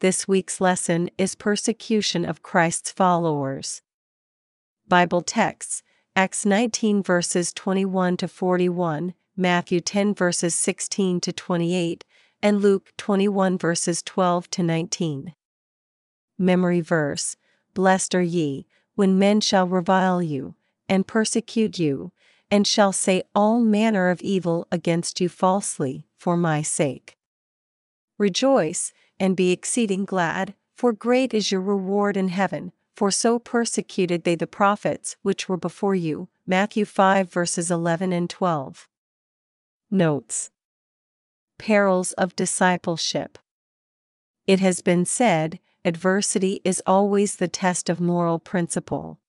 This week's lesson is Persecution of Christ's Followers. Bible texts Acts 19 verses 21 to 41, Matthew 10 verses 16 to 28, and Luke 21 verses 12 to 19. Memory verse Blessed are ye, when men shall revile you, and persecute you, and shall say all manner of evil against you falsely, for my sake. Rejoice, and be exceeding glad, for great is your reward in heaven, for so persecuted they the prophets which were before you. Matthew 5 verses 11 and 12. Notes Perils of Discipleship It has been said, adversity is always the test of moral principle.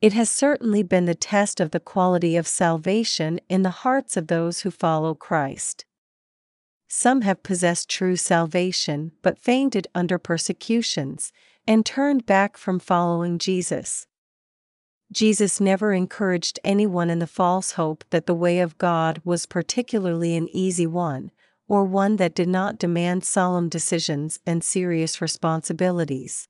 It has certainly been the test of the quality of salvation in the hearts of those who follow Christ. Some have possessed true salvation but fainted under persecutions and turned back from following Jesus. Jesus never encouraged anyone in the false hope that the way of God was particularly an easy one, or one that did not demand solemn decisions and serious responsibilities.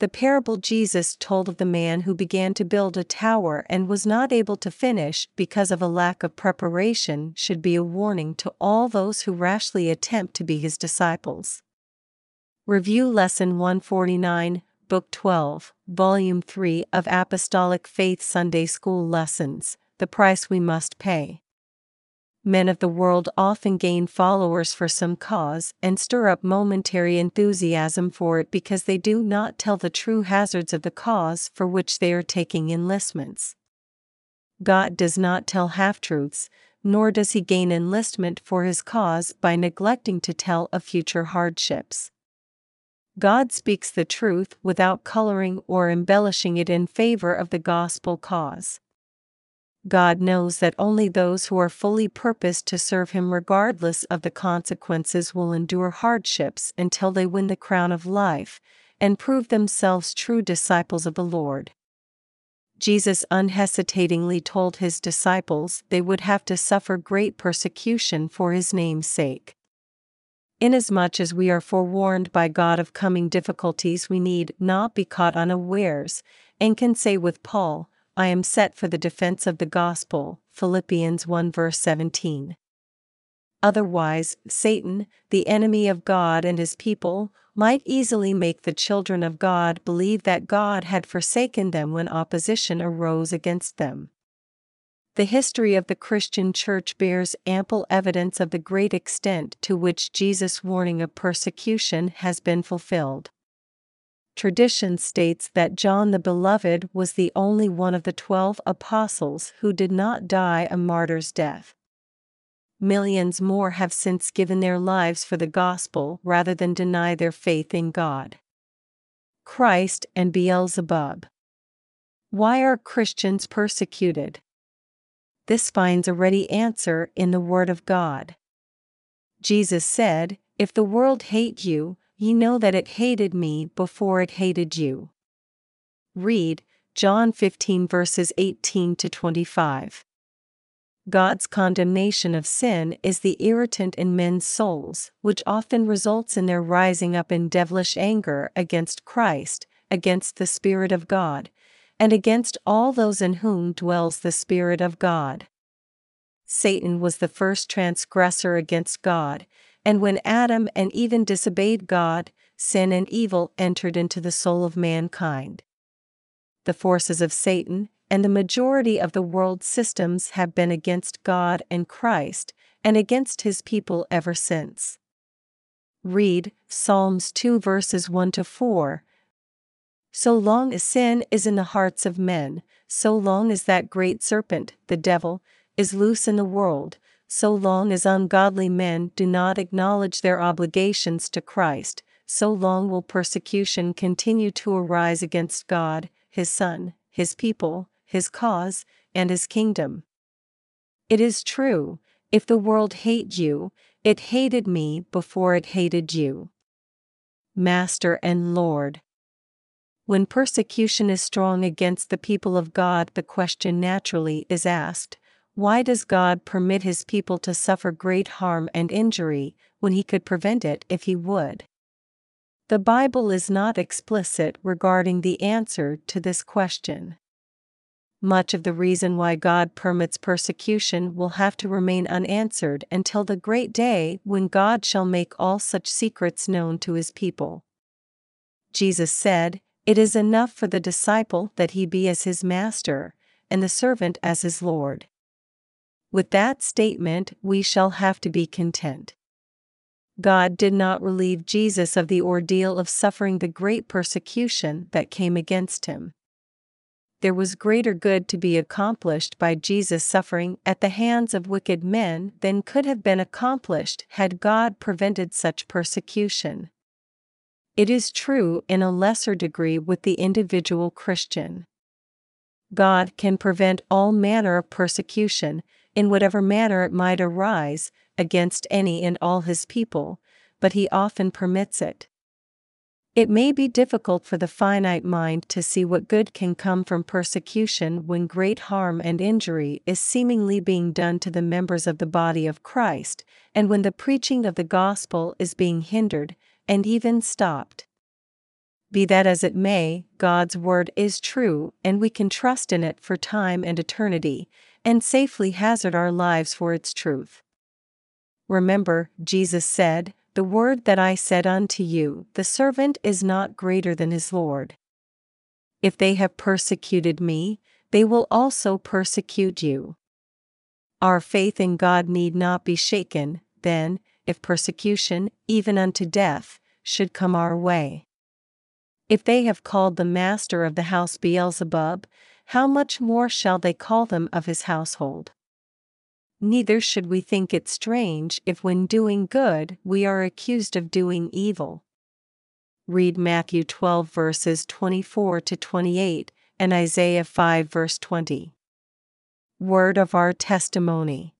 The parable Jesus told of the man who began to build a tower and was not able to finish because of a lack of preparation should be a warning to all those who rashly attempt to be his disciples. Review Lesson 149, Book 12, Volume 3 of Apostolic Faith Sunday School Lessons The Price We Must Pay men of the world often gain followers for some cause and stir up momentary enthusiasm for it because they do not tell the true hazards of the cause for which they are taking enlistments. God does not tell half truths, nor does he gain enlistment for his cause by neglecting to tell of future hardships. God speaks the truth without coloring or embellishing it in favor of the gospel cause. God knows that only those who are fully purposed to serve Him regardless of the consequences will endure hardships until they win the crown of life and prove themselves true disciples of the Lord. Jesus unhesitatingly told his disciples they would have to suffer great persecution for his name's sake. Inasmuch as we are forewarned by God of coming difficulties, we need not be caught unawares, and can say with Paul, I am set for the defense of the gospel. Philippians 1 verse 17. Otherwise, Satan, the enemy of God and his people, might easily make the children of God believe that God had forsaken them when opposition arose against them. The history of the Christian Church bears ample evidence of the great extent to which Jesus' warning of persecution has been fulfilled tradition states that John the Beloved was the only one of the twelve apostles who did not die a martyr's death. Millions more have since given their lives for the gospel rather than deny their faith in God. Christ and Beelzebub. Why are Christians persecuted? This finds a ready answer in the Word of God. Jesus said, If the world hate you, Ye know that it hated me before it hated you. Read John 15 verses 18 to 25. God's condemnation of sin is the irritant in men's souls, which often results in their rising up in devilish anger against Christ, against the Spirit of God, and against all those in whom dwells the Spirit of God. Satan was the first transgressor against God, and when Adam and Eve disobeyed God, sin and evil entered into the soul of mankind. The forces of Satan and the majority of the world's systems have been against God and Christ, and against his people ever since. Read Psalms 2 verses 1 to 4. So long as sin is in the hearts of men, so long as that great serpent, the devil, is loose in the world, so long as ungodly men do not acknowledge their obligations to Christ, so long will persecution continue to arise against God, His Son, His people, His cause, and His kingdom. It is true, if the world hate you, it hated me before it hated you. Master and Lord. When persecution is strong against the people of God, the question naturally is asked why does God permit his people to suffer great harm and injury when he could prevent it if he would? The Bible is not explicit regarding the answer to this question. Much of the reason why God permits persecution will have to remain unanswered until the great day when God shall make all such secrets known to his people. Jesus said, It is enough for the disciple that he be as his master, and the servant as his Lord. With that statement, we shall have to be content. God did not relieve Jesus of the ordeal of suffering the great persecution that came against him. There was greater good to be accomplished by Jesus' suffering at the hands of wicked men than could have been accomplished had God prevented such persecution. It is true in a lesser degree with the individual Christian. God can prevent all manner of persecution, in whatever manner it might arise, against any and all his people, but he often permits it. It may be difficult for the finite mind to see what good can come from persecution when great harm and injury is seemingly being done to the members of the body of Christ, and when the preaching of the gospel is being hindered, and even stopped. Be that as it may, God's word is true, and we can trust in it for time and eternity, and safely hazard our lives for its truth. Remember, Jesus said, The word that I said unto you, the servant is not greater than his Lord. If they have persecuted me, they will also persecute you. Our faith in God need not be shaken, then, if persecution, even unto death, should come our way. If they have called the master of the house Beelzebub, how much more shall they call them of his household? Neither should we think it strange if when doing good we are accused of doing evil. Read Matthew 12 verses 24 to 28 and Isaiah 5 verse 20. Word of our testimony.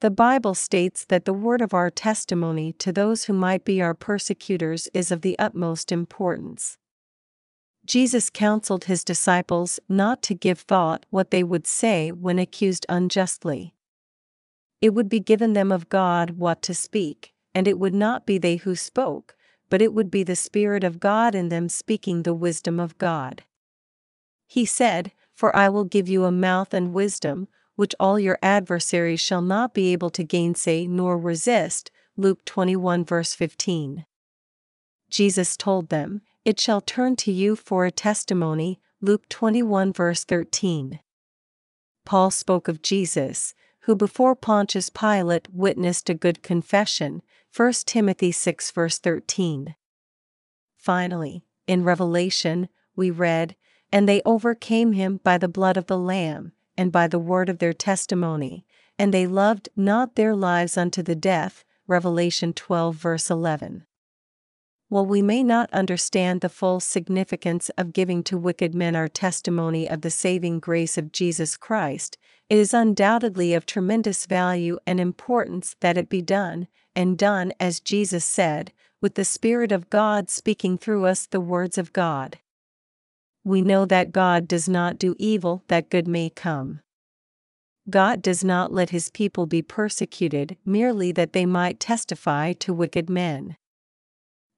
The Bible states that the word of our testimony to those who might be our persecutors is of the utmost importance. Jesus counseled his disciples not to give thought what they would say when accused unjustly. It would be given them of God what to speak, and it would not be they who spoke, but it would be the Spirit of God in them speaking the wisdom of God. He said, For I will give you a mouth and wisdom, which all your adversaries shall not be able to gainsay nor resist. Luke 21 verse 15. Jesus told them, It shall turn to you for a testimony. Luke 21 verse 13. Paul spoke of Jesus, who before Pontius Pilate witnessed a good confession. 1 Timothy 6 verse 13. Finally, in Revelation, we read, And they overcame him by the blood of the Lamb and by the word of their testimony, and they loved not their lives unto the death. Revelation 12, verse 11. While we may not understand the full significance of giving to wicked men our testimony of the saving grace of Jesus Christ, it is undoubtedly of tremendous value and importance that it be done, and done as Jesus said, with the Spirit of God speaking through us the words of God we know that God does not do evil that good may come. God does not let his people be persecuted merely that they might testify to wicked men.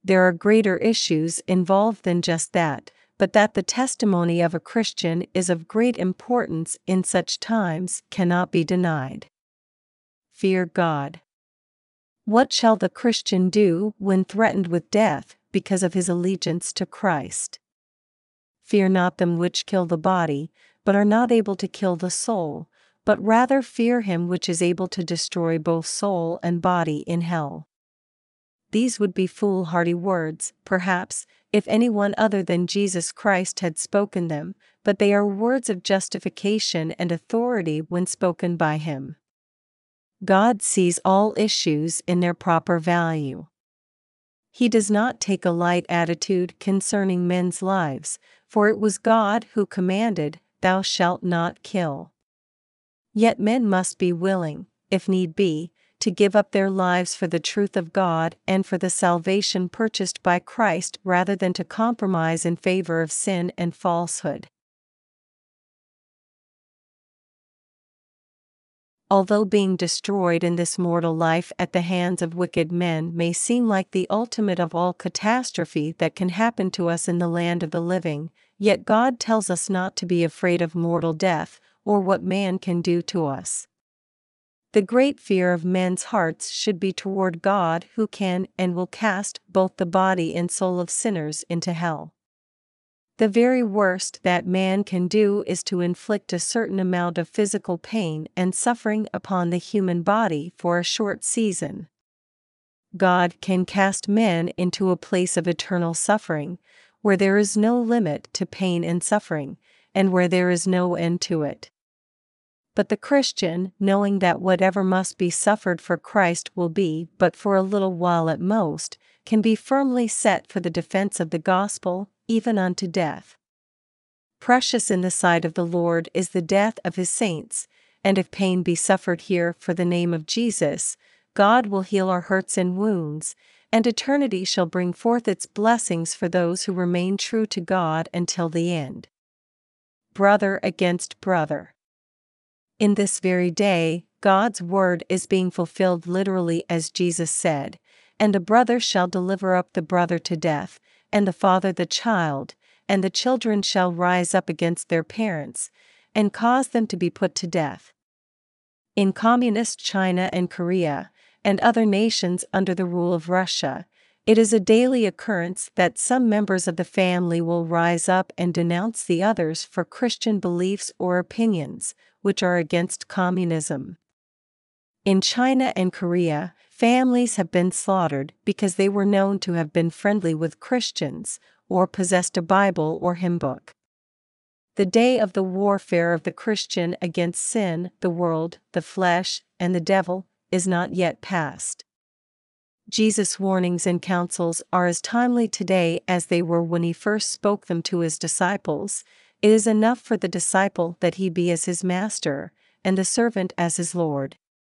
There are greater issues involved than just that, but that the testimony of a Christian is of great importance in such times cannot be denied. Fear God. What shall the Christian do when threatened with death because of his allegiance to Christ? Fear not them which kill the body, but are not able to kill the soul, but rather fear him which is able to destroy both soul and body in hell. These would be foolhardy words, perhaps, if anyone other than Jesus Christ had spoken them, but they are words of justification and authority when spoken by him. God sees all issues in their proper value. He does not take a light attitude concerning men's lives, for it was God who commanded, Thou shalt not kill. Yet men must be willing, if need be, to give up their lives for the truth of God and for the salvation purchased by Christ rather than to compromise in favor of sin and falsehood. although being destroyed in this mortal life at the hands of wicked men may seem like the ultimate of all catastrophe that can happen to us in the land of the living, yet God tells us not to be afraid of mortal death, or what man can do to us. The great fear of men's hearts should be toward God who can and will cast both the body and soul of sinners into hell. The very worst that man can do is to inflict a certain amount of physical pain and suffering upon the human body for a short season. God can cast men into a place of eternal suffering, where there is no limit to pain and suffering, and where there is no end to it. But the Christian, knowing that whatever must be suffered for Christ will be but for a little while at most, can be firmly set for the defense of the gospel, even unto death. Precious in the sight of the Lord is the death of his saints, and if pain be suffered here for the name of Jesus, God will heal our hurts and wounds, and eternity shall bring forth its blessings for those who remain true to God until the end. Brother against brother. In this very day, God's word is being fulfilled literally as Jesus said, and a brother shall deliver up the brother to death, and the father the child, and the children shall rise up against their parents, and cause them to be put to death. In Communist China and Korea, and other nations under the rule of Russia, it is a daily occurrence that some members of the family will rise up and denounce the others for Christian beliefs or opinions, which are against communism. In China and Korea, families have been slaughtered because they were known to have been friendly with Christians, or possessed a Bible or hymn book. The day of the warfare of the Christian against sin, the world, the flesh, and the devil is not yet past. Jesus' warnings and counsels are as timely today as they were when he first spoke them to his disciples. It is enough for the disciple that he be as his master, and the servant as his Lord.